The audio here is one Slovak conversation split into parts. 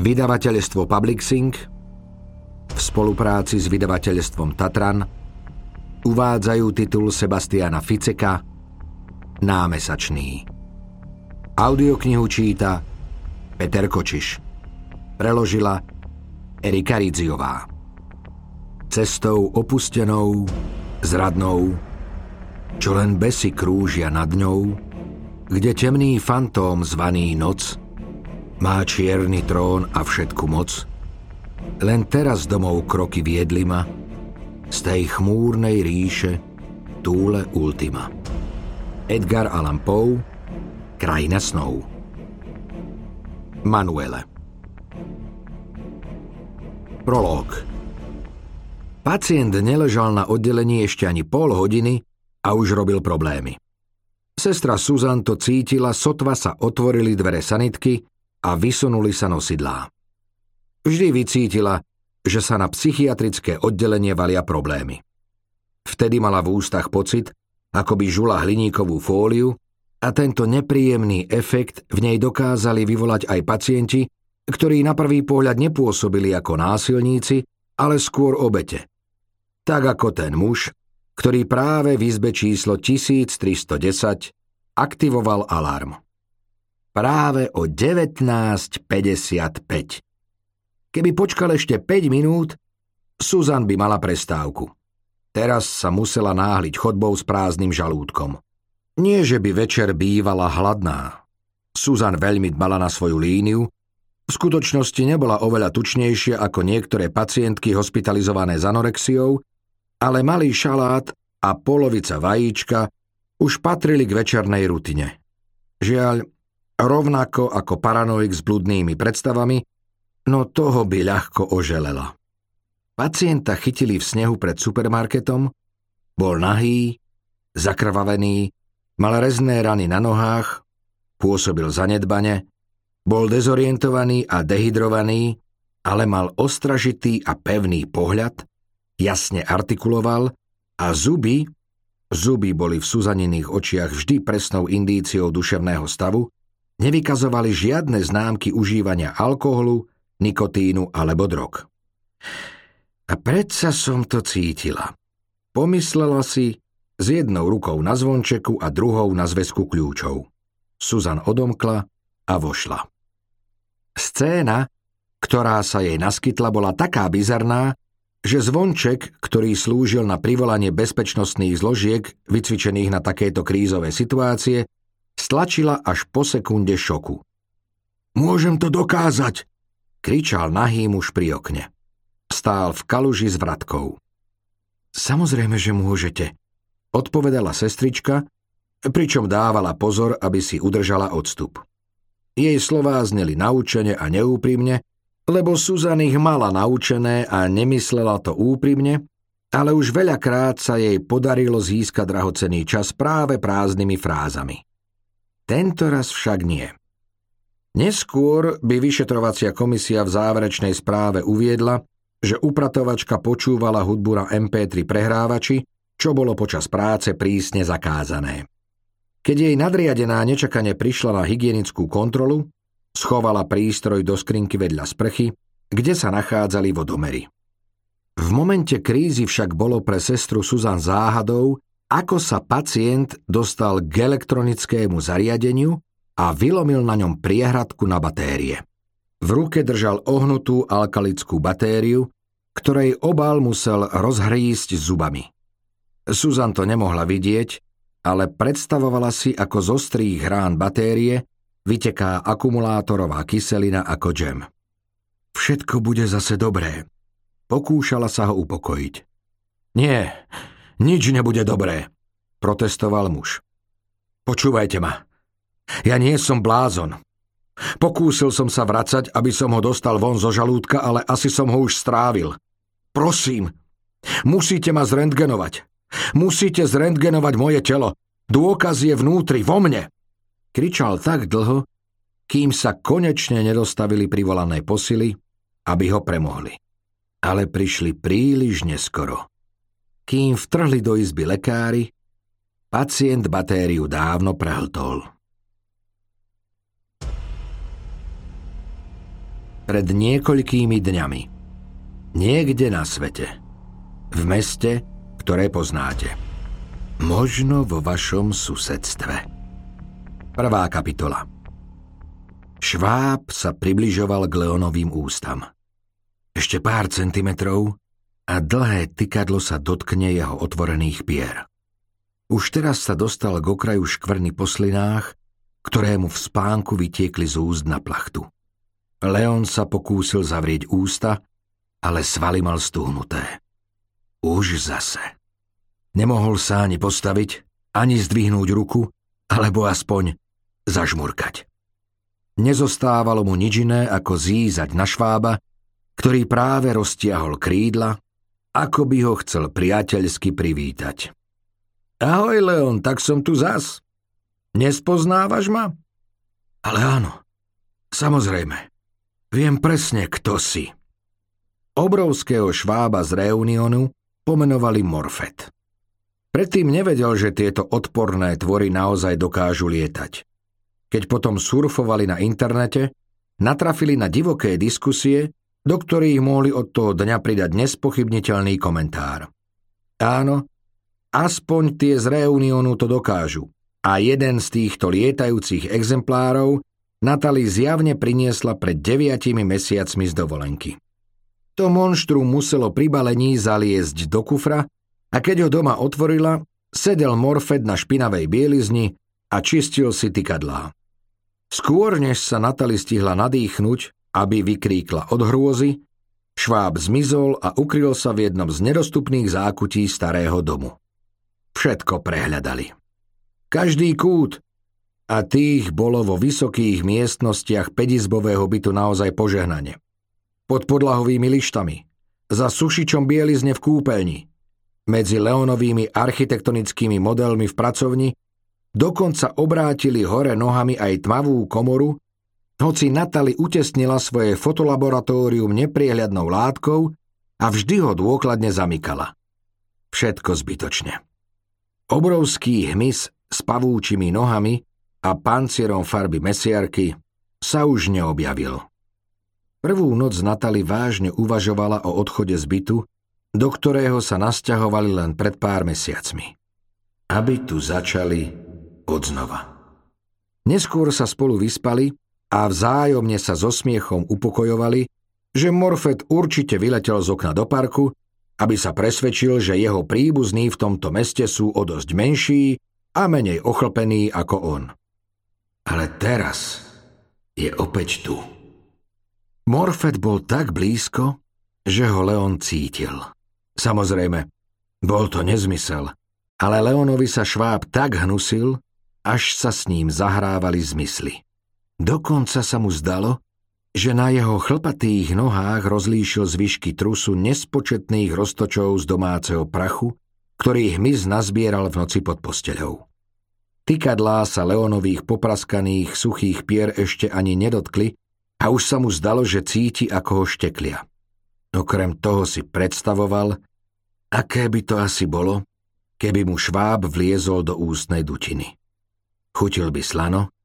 Vydavateľstvo Publixing v spolupráci s vydavateľstvom Tatran uvádzajú titul Sebastiana Ficeka Námesačný. Audioknihu číta Peter Kočiš. Preložila Erika Ridziová. Cestou opustenou, zradnou, čo len besy krúžia nad ňou, kde temný fantóm zvaný noc má čierny trón a všetku moc, len teraz domov kroky viedli ma z tej chmúrnej ríše túle ultima. Edgar Allan Poe Krajina snov Manuele Prolog Pacient neležal na oddelení ešte ani pol hodiny a už robil problémy. Sestra Susan to cítila, sotva sa otvorili dvere sanitky a vysunuli sa nosidlá. Vždy vycítila, že sa na psychiatrické oddelenie valia problémy. Vtedy mala v ústach pocit, ako by žula hliníkovú fóliu a tento nepríjemný efekt v nej dokázali vyvolať aj pacienti, ktorí na prvý pohľad nepôsobili ako násilníci, ale skôr obete. Tak ako ten muž, ktorý práve v izbe číslo 1310 aktivoval alarm. Práve o 19.55. Keby počkal ešte 5 minút, Susan by mala prestávku. Teraz sa musela náhliť chodbou s prázdnym žalúdkom. Nie, že by večer bývala hladná. Susan veľmi dbala na svoju líniu, v skutočnosti nebola oveľa tučnejšia ako niektoré pacientky hospitalizované s anorexiou ale malý šalát a polovica vajíčka už patrili k večernej rutine. Žiaľ, rovnako ako paranoik s bludnými predstavami, no toho by ľahko oželela. Pacienta chytili v snehu pred supermarketom, bol nahý, zakrvavený, mal rezné rany na nohách, pôsobil zanedbane, bol dezorientovaný a dehydrovaný, ale mal ostražitý a pevný pohľad jasne artikuloval a zuby, zuby boli v Suzaniných očiach vždy presnou indíciou duševného stavu, nevykazovali žiadne známky užívania alkoholu, nikotínu alebo drog. A predsa som to cítila. Pomyslela si s jednou rukou na zvončeku a druhou na zväzku kľúčov. Suzan odomkla a vošla. Scéna, ktorá sa jej naskytla, bola taká bizarná, že zvonček, ktorý slúžil na privolanie bezpečnostných zložiek vycvičených na takéto krízové situácie, stlačila až po sekunde šoku. Môžem to dokázať, kričal nahý muž pri okne. Stál v kaluži s vratkou. Samozrejme, že môžete, odpovedala sestrička, pričom dávala pozor, aby si udržala odstup. Jej slová zneli naučene a neúprimne, lebo Suzan ich mala naučené a nemyslela to úprimne, ale už veľakrát sa jej podarilo získať drahocený čas práve prázdnymi frázami. Tento raz však nie. Neskôr by vyšetrovacia komisia v záverečnej správe uviedla, že upratovačka počúvala hudbu na MP3 prehrávači, čo bolo počas práce prísne zakázané. Keď jej nadriadená nečakane prišla na hygienickú kontrolu, Schovala prístroj do skrinky vedľa sprchy, kde sa nachádzali vodomery. V momente krízy však bolo pre sestru Suzan záhadou, ako sa pacient dostal k elektronickému zariadeniu a vylomil na ňom priehradku na batérie. V ruke držal ohnutú alkalickú batériu, ktorej obal musel rozhrísť zubami. Suzan to nemohla vidieť, ale predstavovala si, ako z ostrých hrán batérie vyteká akumulátorová kyselina ako džem. Všetko bude zase dobré. Pokúšala sa ho upokojiť. Nie, nič nebude dobré, protestoval muž. Počúvajte ma. Ja nie som blázon. Pokúsil som sa vracať, aby som ho dostal von zo žalúdka, ale asi som ho už strávil. Prosím, musíte ma zrentgenovať. Musíte zrentgenovať moje telo. Dôkaz je vnútri, vo mne. Kričal tak dlho, kým sa konečne nedostavili privolané posily, aby ho premohli. Ale prišli príliš neskoro. Kým vtrhli do izby lekári, pacient batériu dávno prehltol. pred niekoľkými dňami. Niekde na svete. V meste, ktoré poznáte. Možno vo vašom susedstve. Prvá kapitola. Šváb sa približoval k Leonovým ústam. Ešte pár centimetrov a dlhé tykadlo sa dotkne jeho otvorených pier. Už teraz sa dostal k okraju škvrny po slinách, ktoré mu v spánku vytiekli z úst na plachtu. Leon sa pokúsil zavrieť ústa, ale svaly mal stuhnuté. Už zase. Nemohol sa ani postaviť, ani zdvihnúť ruku, alebo aspoň zažmurkať. Nezostávalo mu nič iné, ako zízať na švába, ktorý práve roztiahol krídla, ako by ho chcel priateľsky privítať. Ahoj, Leon, tak som tu zas. Nespoznávaš ma? Ale áno, samozrejme. Viem presne, kto si. Obrovského švába z Reunionu pomenovali Morfet. Predtým nevedel, že tieto odporné tvory naozaj dokážu lietať. Keď potom surfovali na internete, natrafili na divoké diskusie, do ktorých mohli od toho dňa pridať nespochybniteľný komentár. Áno, aspoň tie z Reunionu to dokážu – a jeden z týchto lietajúcich exemplárov Natali zjavne priniesla pred deviatimi mesiacmi z dovolenky. To monštrum muselo pri balení zaliesť do kufra a keď ho doma otvorila, sedel Morfed na špinavej bielizni a čistil si tykadlá. Skôr, než sa Natali stihla nadýchnuť, aby vykríkla od hrôzy, Šváb zmizol a ukryl sa v jednom z nedostupných zákutí starého domu. Všetko prehľadali. Každý kút. A tých bolo vo vysokých miestnostiach pedizbového bytu naozaj požehnanie. Pod podlahovými lištami, za sušičom bielizne v kúpeľni, medzi Leonovými architektonickými modelmi v pracovni, dokonca obrátili hore nohami aj tmavú komoru, hoci Natali utesnila svoje fotolaboratórium nepriehľadnou látkou a vždy ho dôkladne zamykala. Všetko zbytočne. Obrovský hmyz s pavúčimi nohami a pancierom farby mesiarky sa už neobjavil. Prvú noc Natali vážne uvažovala o odchode z bytu, do ktorého sa nasťahovali len pred pár mesiacmi. Aby tu začali odznova. Neskôr sa spolu vyspali a vzájomne sa so smiechom upokojovali, že Morfet určite vyletel z okna do parku, aby sa presvedčil, že jeho príbuzní v tomto meste sú o dosť menší a menej ochlpený ako on. Ale teraz je opäť tu. Morfet bol tak blízko, že ho Leon cítil. Samozrejme, bol to nezmysel, ale Leonovi sa šváb tak hnusil, až sa s ním zahrávali zmysly. Dokonca sa mu zdalo, že na jeho chlpatých nohách rozlíšil zvyšky trusu nespočetných roztočov z domáceho prachu, ktorý hmyz nazbieral v noci pod posteľou. Tykadlá sa Leonových popraskaných suchých pier ešte ani nedotkli a už sa mu zdalo, že cíti, ako ho šteklia. Okrem toho si predstavoval, aké by to asi bolo, keby mu šváb vliezol do ústnej dutiny. Chutil by slano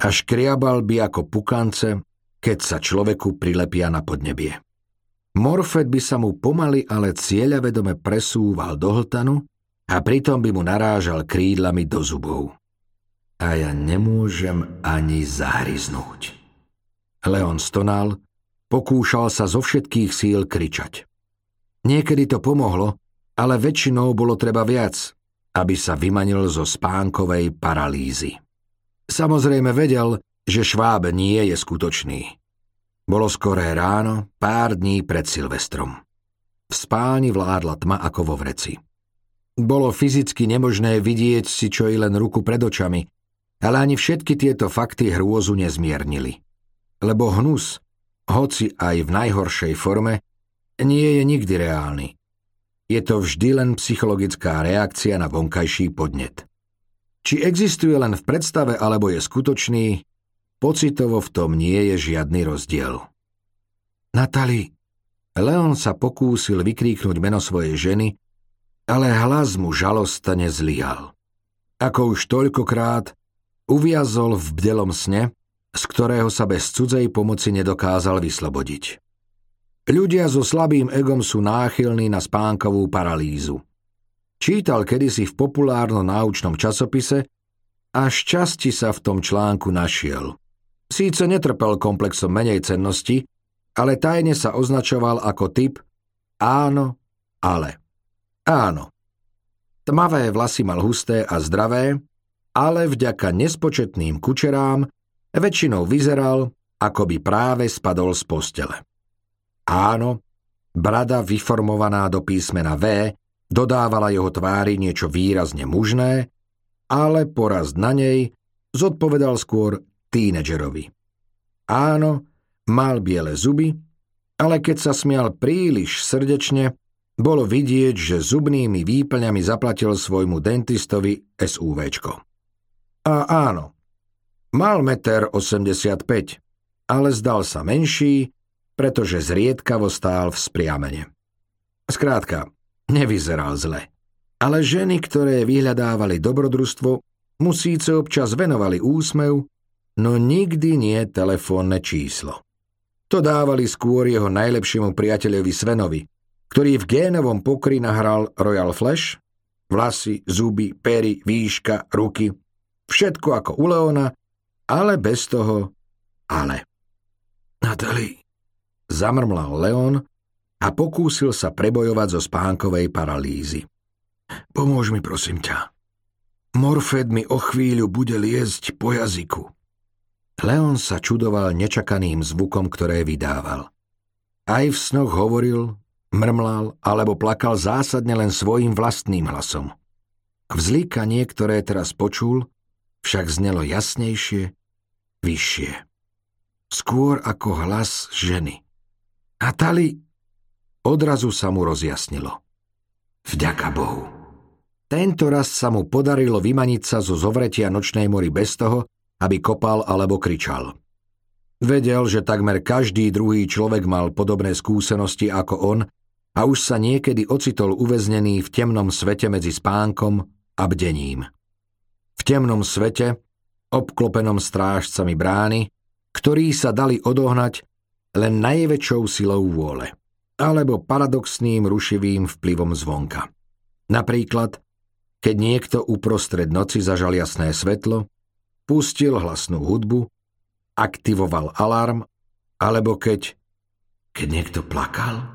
a škriabal by ako pukance, keď sa človeku prilepia na podnebie. Morfet by sa mu pomaly, ale cieľavedome presúval do hltanu a pritom by mu narážal krídlami do zubov. A ja nemôžem ani zahryznúť. Leon stonal, pokúšal sa zo všetkých síl kričať. Niekedy to pomohlo, ale väčšinou bolo treba viac, aby sa vymanil zo spánkovej paralýzy. Samozrejme vedel, že šváb nie je skutočný. Bolo skoré ráno, pár dní pred Silvestrom. V spáni vládla tma ako vo vreci. Bolo fyzicky nemožné vidieť si čo i len ruku pred očami, ale ani všetky tieto fakty hrôzu nezmiernili. Lebo hnus, hoci aj v najhoršej forme, nie je nikdy reálny. Je to vždy len psychologická reakcia na vonkajší podnet. Či existuje len v predstave alebo je skutočný, Pocitovo v tom nie je žiadny rozdiel. Natali, Leon sa pokúsil vykríknuť meno svojej ženy, ale hlas mu žalostane zlyhal. Ako už toľkokrát, uviazol v bdelom sne z ktorého sa bez cudzej pomoci nedokázal vyslobodiť. Ľudia so slabým egom sú náchylní na spánkovú paralýzu. Čítal kedysi v populárno-náučnom časopise a šťastí sa v tom článku našiel. Síce netrpel komplexom menej cennosti, ale tajne sa označoval ako typ áno, ale. Áno. Tmavé vlasy mal husté a zdravé, ale vďaka nespočetným kučerám väčšinou vyzeral, ako by práve spadol z postele. Áno, brada vyformovaná do písmena V dodávala jeho tvári niečo výrazne mužné, ale poraz na nej zodpovedal skôr tínedžerovi. Áno, mal biele zuby, ale keď sa smial príliš srdečne, bolo vidieť, že zubnými výplňami zaplatil svojmu dentistovi SUVčko. A áno, mal meter 85, ale zdal sa menší, pretože zriedkavo stál v spriamene. Skrátka, nevyzeral zle. Ale ženy, ktoré vyhľadávali dobrodružstvo, mu síce občas venovali úsmev, no nikdy nie telefónne číslo. To dávali skôr jeho najlepšiemu priateľovi Svenovi, ktorý v génovom pokry nahral Royal Flash, vlasy, zuby, pery, výška, ruky, Všetko ako u Leona, ale bez toho ale. Natali, zamrmlal Leon a pokúsil sa prebojovať zo spánkovej paralýzy. Pomôž mi, prosím ťa. Morfed mi o chvíľu bude liezť po jazyku. Leon sa čudoval nečakaným zvukom, ktoré vydával. Aj v snoch hovoril, mrmlal alebo plakal zásadne len svojim vlastným hlasom. Vzlíkanie, ktoré teraz počul, však znelo jasnejšie, vyššie. Skôr ako hlas ženy. Natali, odrazu sa mu rozjasnilo. Vďaka Bohu. Tento raz sa mu podarilo vymaniť sa zo zovretia nočnej mori bez toho, aby kopal alebo kričal. Vedel, že takmer každý druhý človek mal podobné skúsenosti ako on a už sa niekedy ocitol uväznený v temnom svete medzi spánkom a bdením v temnom svete, obklopenom strážcami brány, ktorí sa dali odohnať len najväčšou silou vôle, alebo paradoxným rušivým vplyvom zvonka. Napríklad, keď niekto uprostred noci zažal jasné svetlo, pustil hlasnú hudbu, aktivoval alarm, alebo keď... keď niekto plakal?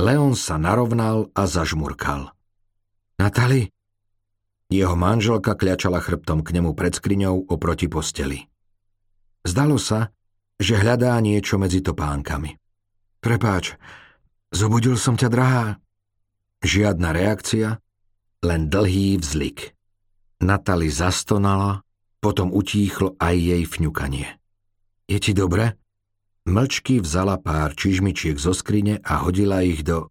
Leon sa narovnal a zažmurkal. Natali, jeho manželka kľačala chrbtom k nemu pred skriňou oproti posteli. Zdalo sa, že hľadá niečo medzi topánkami. Prepáč, zobudil som ťa, drahá. Žiadna reakcia, len dlhý vzlik. Natali zastonala, potom utíchlo aj jej fňukanie. Je ti dobre? Mlčky vzala pár čižmičiek zo skrine a hodila ich do...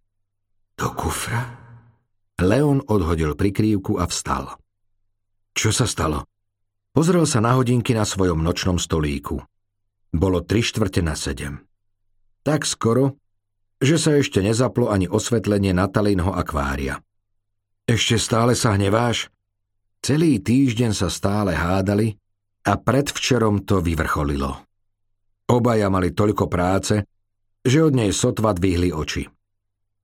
Do kufra? Leon odhodil prikrývku a vstal. Čo sa stalo? Pozrel sa na hodinky na svojom nočnom stolíku. Bolo tri štvrte na sedem. Tak skoro, že sa ešte nezaplo ani osvetlenie Natalinho akvária. Ešte stále sa hneváš? Celý týždeň sa stále hádali a predvčerom to vyvrcholilo. Obaja mali toľko práce, že od nej sotva dvihli oči.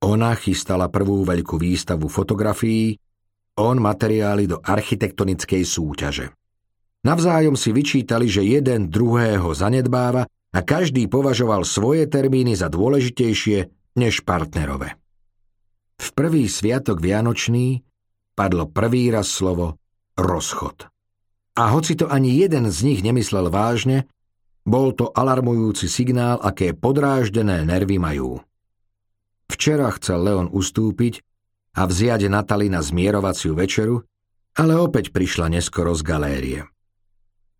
Ona chystala prvú veľkú výstavu fotografií, on materiály do architektonickej súťaže. Navzájom si vyčítali, že jeden druhého zanedbáva a každý považoval svoje termíny za dôležitejšie než partnerové. V prvý sviatok Vianočný padlo prvý raz slovo rozchod. A hoci to ani jeden z nich nemyslel vážne, bol to alarmujúci signál, aké podráždené nervy majú. Včera chcel Leon ustúpiť a vziať Natali na zmierovaciu večeru, ale opäť prišla neskoro z galérie.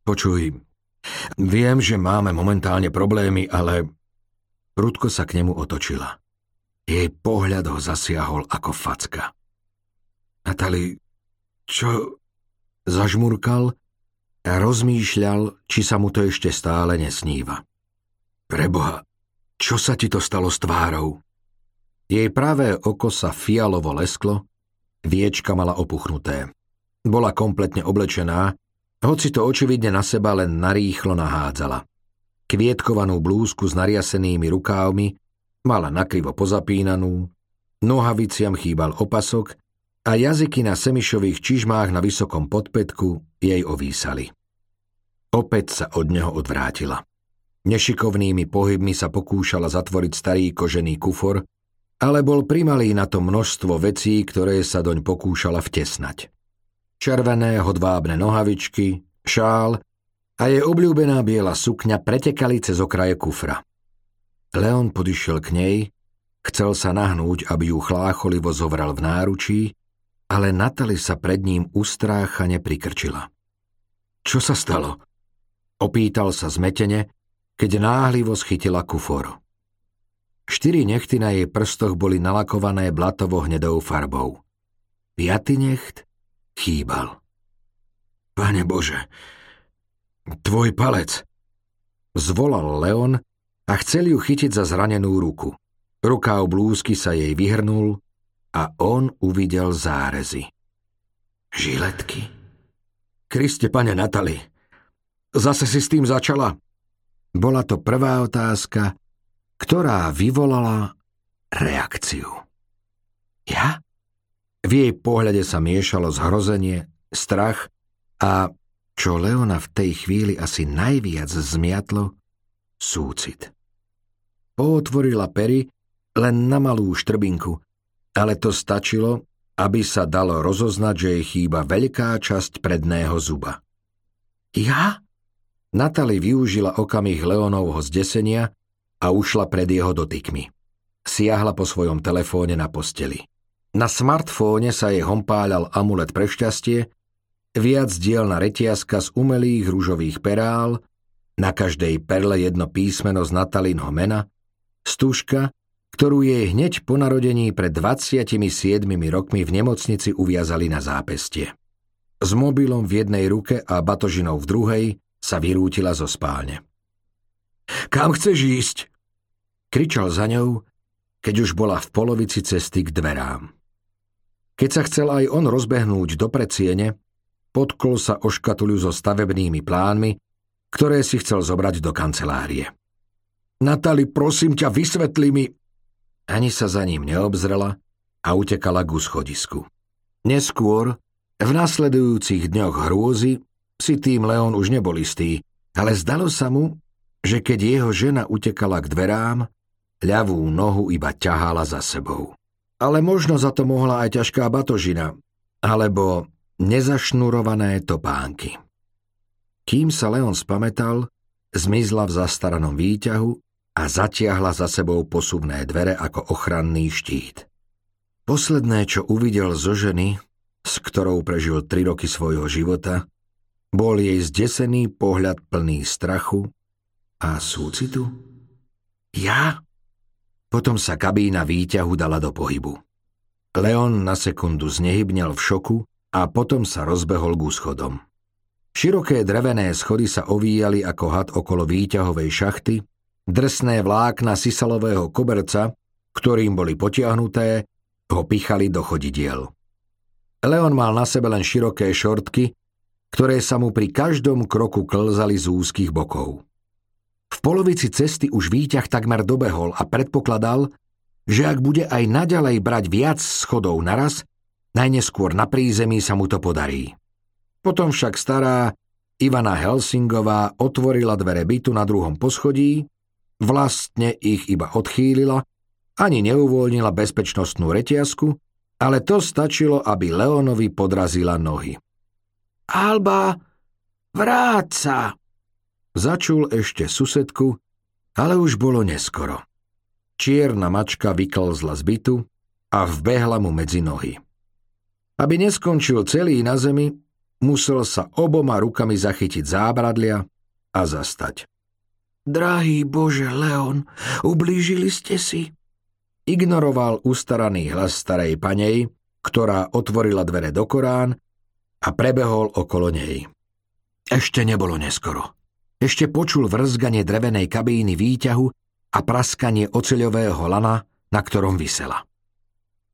Počuj, viem, že máme momentálne problémy, ale... Prudko sa k nemu otočila. Jej pohľad ho zasiahol ako facka. Natali, čo... Zažmurkal a rozmýšľal, či sa mu to ešte stále nesníva. Preboha, čo sa ti to stalo s tvárou? Jej pravé oko sa fialovo lesklo, viečka mala opuchnuté. Bola kompletne oblečená, Hoci to očividne na seba len narýchlo nahádzala. Kvietkovanú blúzku s nariasenými rukávmi mala nakrivo pozapínanú, nohaviciam chýbal opasok a jazyky na semišových čižmách na vysokom podpetku jej ovísali. Opäť sa od neho odvrátila. Nešikovnými pohybmi sa pokúšala zatvoriť starý kožený kufor, ale bol primalý na to množstvo vecí, ktoré sa doň pokúšala vtesnať. Červené hodvábne nohavičky, šál a jej obľúbená biela sukňa pretekali cez okraje kufra. Leon podišiel k nej, chcel sa nahnúť, aby ju chlácholivo zovral v náručí, ale Natali sa pred ním ustráchane prikrčila. Čo sa stalo? Opýtal sa zmetene, keď náhlivo schytila kufor. Štyri nechty na jej prstoch boli nalakované blatovo-hnedou farbou. Piatý necht chýbal. Pane Bože, tvoj palec! Zvolal Leon a chcel ju chytiť za zranenú ruku. Rukáv blúzky sa jej vyhrnul a on uvidel zárezy. Žiletky. Kriste, pane Natali, zase si s tým začala? Bola to prvá otázka, ktorá vyvolala reakciu. Ja? V jej pohľade sa miešalo zhrozenie, strach a, čo Leona v tej chvíli asi najviac zmiatlo, súcit. Pootvorila pery len na malú štrbinku, ale to stačilo, aby sa dalo rozoznať, že jej chýba veľká časť predného zuba. Ja? Natali využila okamih Leonovho zdesenia a ušla pred jeho dotykmi. Siahla po svojom telefóne na posteli. Na smartfóne sa jej hompáľal amulet pre šťastie, viac dielna retiaska z umelých rúžových perál, na každej perle jedno písmeno z Natalinho mena, stužka, ktorú jej hneď po narodení pred 27 rokmi v nemocnici uviazali na zápestie. S mobilom v jednej ruke a batožinou v druhej sa vyrútila zo spálne. Kam chceš ísť? Kričal za ňou, keď už bola v polovici cesty k dverám. Keď sa chcel aj on rozbehnúť do predsiene, podkol sa o škatuľu so stavebnými plánmi, ktoré si chcel zobrať do kancelárie. Natali, prosím ťa, vysvetli mi... Ani sa za ním neobzrela a utekala ku schodisku. Neskôr, v nasledujúcich dňoch hrôzy, si tým Leon už nebol istý, ale zdalo sa mu, že keď jeho žena utekala k dverám, ľavú nohu iba ťahala za sebou. Ale možno za to mohla aj ťažká batožina, alebo nezašnurované topánky. Kým sa Leon spametal, zmizla v zastaranom výťahu a zatiahla za sebou posuvné dvere ako ochranný štít. Posledné, čo uvidel zo ženy, s ktorou prežil tri roky svojho života, bol jej zdesený pohľad plný strachu a súcitu. Ja? Potom sa kabína výťahu dala do pohybu. Leon na sekundu znehybnel v šoku a potom sa rozbehol k schodom. Široké drevené schody sa ovíjali ako had okolo výťahovej šachty, drsné vlákna sisalového koberca, ktorým boli potiahnuté, ho pichali do chodidiel. Leon mal na sebe len široké šortky, ktoré sa mu pri každom kroku klzali z úzkých bokov. V polovici cesty už výťah takmer dobehol a predpokladal, že ak bude aj naďalej brať viac schodov naraz, najneskôr na prízemí sa mu to podarí. Potom však stará Ivana Helsingová otvorila dvere bytu na druhom poschodí, vlastne ich iba odchýlila, ani neuvoľnila bezpečnostnú reťazku, ale to stačilo, aby Leonovi podrazila nohy. Alba, vráť sa! Začul ešte susedku, ale už bolo neskoro. Čierna mačka vyklzla z bytu a vbehla mu medzi nohy. Aby neskončil celý na zemi, musel sa oboma rukami zachytiť zábradlia a zastať. Drahý Bože, Leon, ublížili ste si? Ignoroval ustaraný hlas starej panej, ktorá otvorila dvere do Korán a prebehol okolo nej. Ešte nebolo neskoro. Ešte počul vrzganie drevenej kabíny výťahu a praskanie oceľového lana, na ktorom vysela.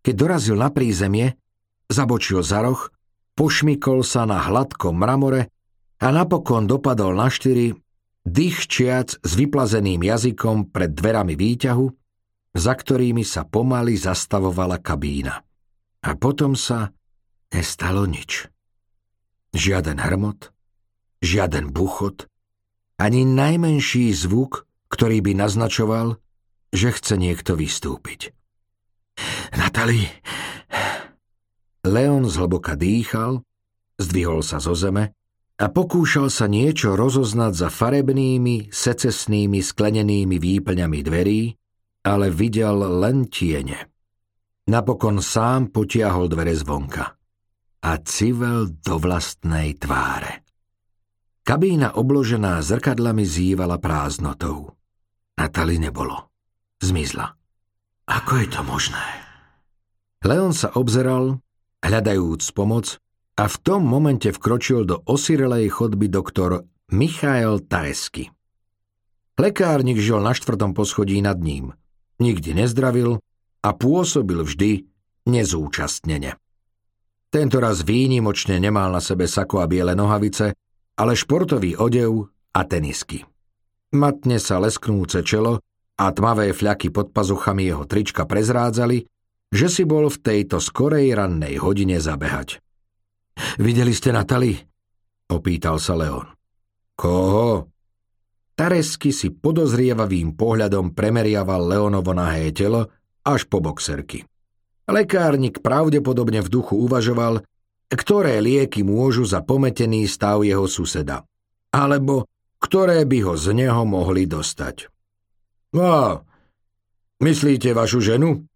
Keď dorazil na prízemie, zabočil za roh, pošmykol sa na hladkom mramore a napokon dopadol na štyri, dýchčiac s vyplazeným jazykom pred dverami výťahu, za ktorými sa pomaly zastavovala kabína. A potom sa nestalo nič. Žiaden hrmot, žiaden buchot, ani najmenší zvuk, ktorý by naznačoval, že chce niekto vystúpiť. Natali! Leon zhlboka dýchal, zdvihol sa zo zeme a pokúšal sa niečo rozoznať za farebnými, secesnými sklenenými výplňami dverí, ale videl len tiene. Napokon sám potiahol dvere zvonka a civel do vlastnej tváre. Kabína obložená zrkadlami zývala prázdnotou. Natali nebolo. Zmizla. Ako je to možné? Leon sa obzeral, hľadajúc pomoc, a v tom momente vkročil do osirelej chodby doktor Michael Taresky. Lekárnik žil na štvrtom poschodí nad ním. Nikdy nezdravil a pôsobil vždy nezúčastnene. Tento raz výnimočne nemal na sebe sako a biele nohavice, ale športový odev a tenisky. Matne sa lesknúce čelo a tmavé fľaky pod pazuchami jeho trička prezrádzali, že si bol v tejto skorej rannej hodine zabehať. Videli ste Natali? Opýtal sa Leon. Koho? Taresky si podozrievavým pohľadom premeriaval Leonovo nahé telo až po boxerky. Lekárnik pravdepodobne v duchu uvažoval, ktoré lieky môžu za pometený stav jeho suseda, alebo ktoré by ho z neho mohli dostať. No, myslíte vašu ženu?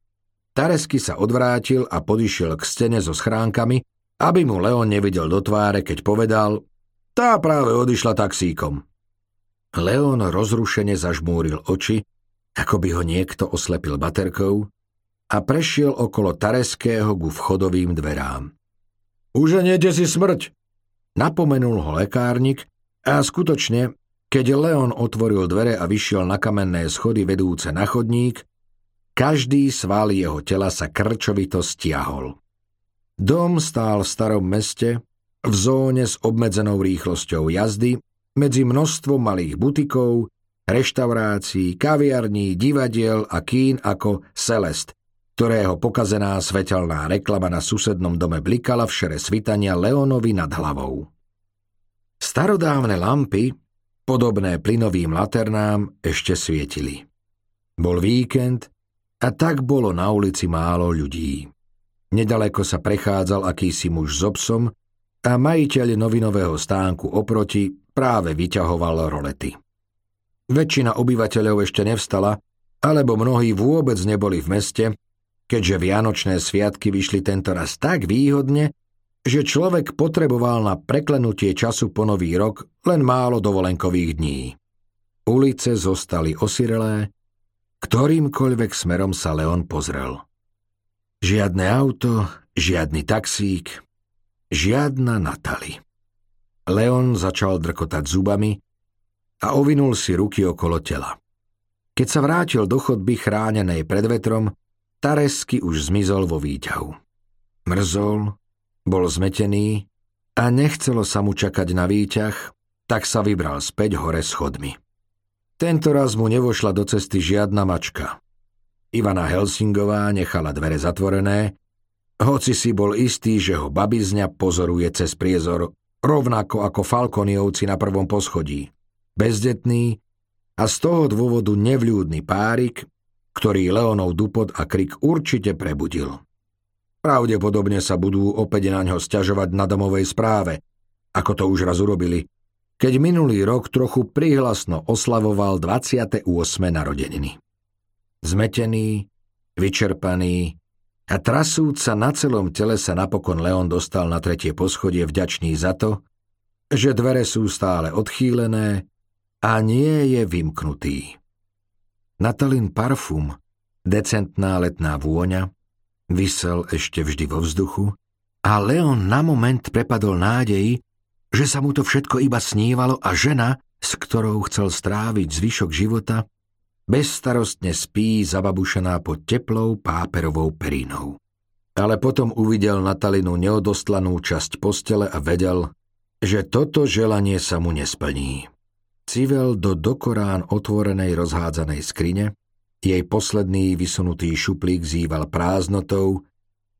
Taresky sa odvrátil a podišiel k stene so schránkami, aby mu Leon nevidel do tváre, keď povedal, tá práve odišla taxíkom. Leon rozrušene zažmúril oči, ako by ho niekto oslepil baterkou a prešiel okolo Tareského ku vchodovým dverám. Už niede si smrť, napomenul ho lekárnik a skutočne, keď Leon otvoril dvere a vyšiel na kamenné schody vedúce na chodník, každý sval jeho tela sa krčovito stiahol. Dom stál v starom meste, v zóne s obmedzenou rýchlosťou jazdy, medzi množstvom malých butikov, reštaurácií, kaviarní, divadiel a kín ako Celest, ktorého pokazená svetelná reklama na susednom dome blikala v šere svitania Leonovi nad hlavou. Starodávne lampy, podobné plynovým laternám, ešte svietili. Bol víkend a tak bolo na ulici málo ľudí. Nedaleko sa prechádzal akýsi muž s obsom a majiteľ novinového stánku oproti práve vyťahoval rolety. Väčšina obyvateľov ešte nevstala, alebo mnohí vôbec neboli v meste, keďže Vianočné sviatky vyšli tento raz tak výhodne, že človek potreboval na preklenutie času po nový rok len málo dovolenkových dní. Ulice zostali osirelé, ktorýmkoľvek smerom sa Leon pozrel. Žiadne auto, žiadny taxík, žiadna Natali. Leon začal drkotať zubami a ovinul si ruky okolo tela. Keď sa vrátil do chodby chránenej pred vetrom, Taresky už zmizol vo výťahu. Mrzol, bol zmetený a nechcelo sa mu čakať na výťah, tak sa vybral späť hore schodmi. Tento raz mu nevošla do cesty žiadna mačka. Ivana Helsingová nechala dvere zatvorené, hoci si bol istý, že ho babizňa pozoruje cez priezor, rovnako ako Falkoniovci na prvom poschodí. Bezdetný a z toho dôvodu nevľúdny párik, ktorý Leonov dupot a krik určite prebudil. Pravdepodobne sa budú opäť na ňo stiažovať na domovej správe, ako to už raz urobili, keď minulý rok trochu prihlasno oslavoval 28. narodeniny. Zmetený, vyčerpaný a trasúc sa na celom tele sa napokon Leon dostal na tretie poschodie vďačný za to, že dvere sú stále odchýlené a nie je vymknutý. Natalin parfum, decentná letná vôňa, vysel ešte vždy vo vzduchu a Leon na moment prepadol nádeji, že sa mu to všetko iba snívalo a žena, s ktorou chcel stráviť zvyšok života, bezstarostne spí zababušená pod teplou páperovou perinou. Ale potom uvidel Natalinu neodostlanú časť postele a vedel, že toto želanie sa mu nesplní. Civel do dokorán otvorenej rozhádzanej skrine, jej posledný vysunutý šuplík zýval prázdnotou,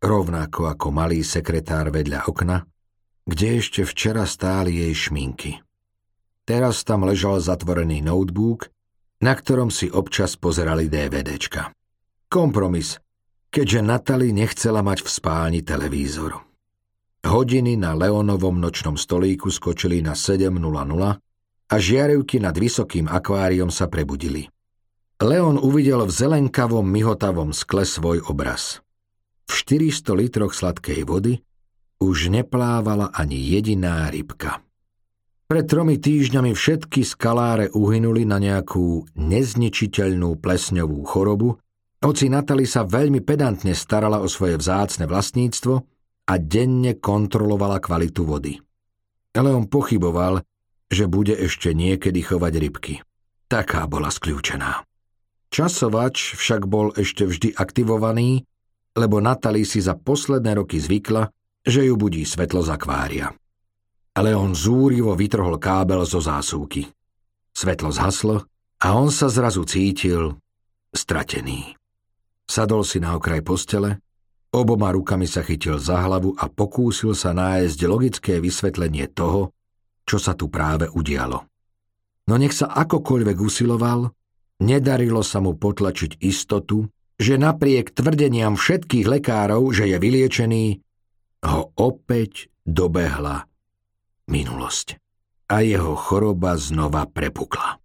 rovnako ako malý sekretár vedľa okna, kde ešte včera stáli jej šminky. Teraz tam ležal zatvorený notebook, na ktorom si občas pozerali DVDčka. Kompromis, keďže Natali nechcela mať v spálni televízor. Hodiny na Leonovom nočnom stolíku skočili na 7.00 a žiarivky nad vysokým akváriom sa prebudili. Leon uvidel v zelenkavom myhotavom skle svoj obraz. V 400 litroch sladkej vody už neplávala ani jediná rybka. Pred tromi týždňami všetky skaláre uhynuli na nejakú nezničiteľnú plesňovú chorobu, hoci Natali sa veľmi pedantne starala o svoje vzácne vlastníctvo a denne kontrolovala kvalitu vody. Ale on pochyboval, že bude ešte niekedy chovať rybky. Taká bola skľúčená. Časovač však bol ešte vždy aktivovaný, lebo Natali si za posledné roky zvykla, že ju budí svetlo z akvária ale on zúrivo vytrhol kábel zo zásuvky. Svetlo zhaslo a on sa zrazu cítil stratený. Sadol si na okraj postele, oboma rukami sa chytil za hlavu a pokúsil sa nájsť logické vysvetlenie toho, čo sa tu práve udialo. No nech sa akokoľvek usiloval, nedarilo sa mu potlačiť istotu, že napriek tvrdeniam všetkých lekárov, že je vyliečený, ho opäť dobehla minulosť a jeho choroba znova prepukla.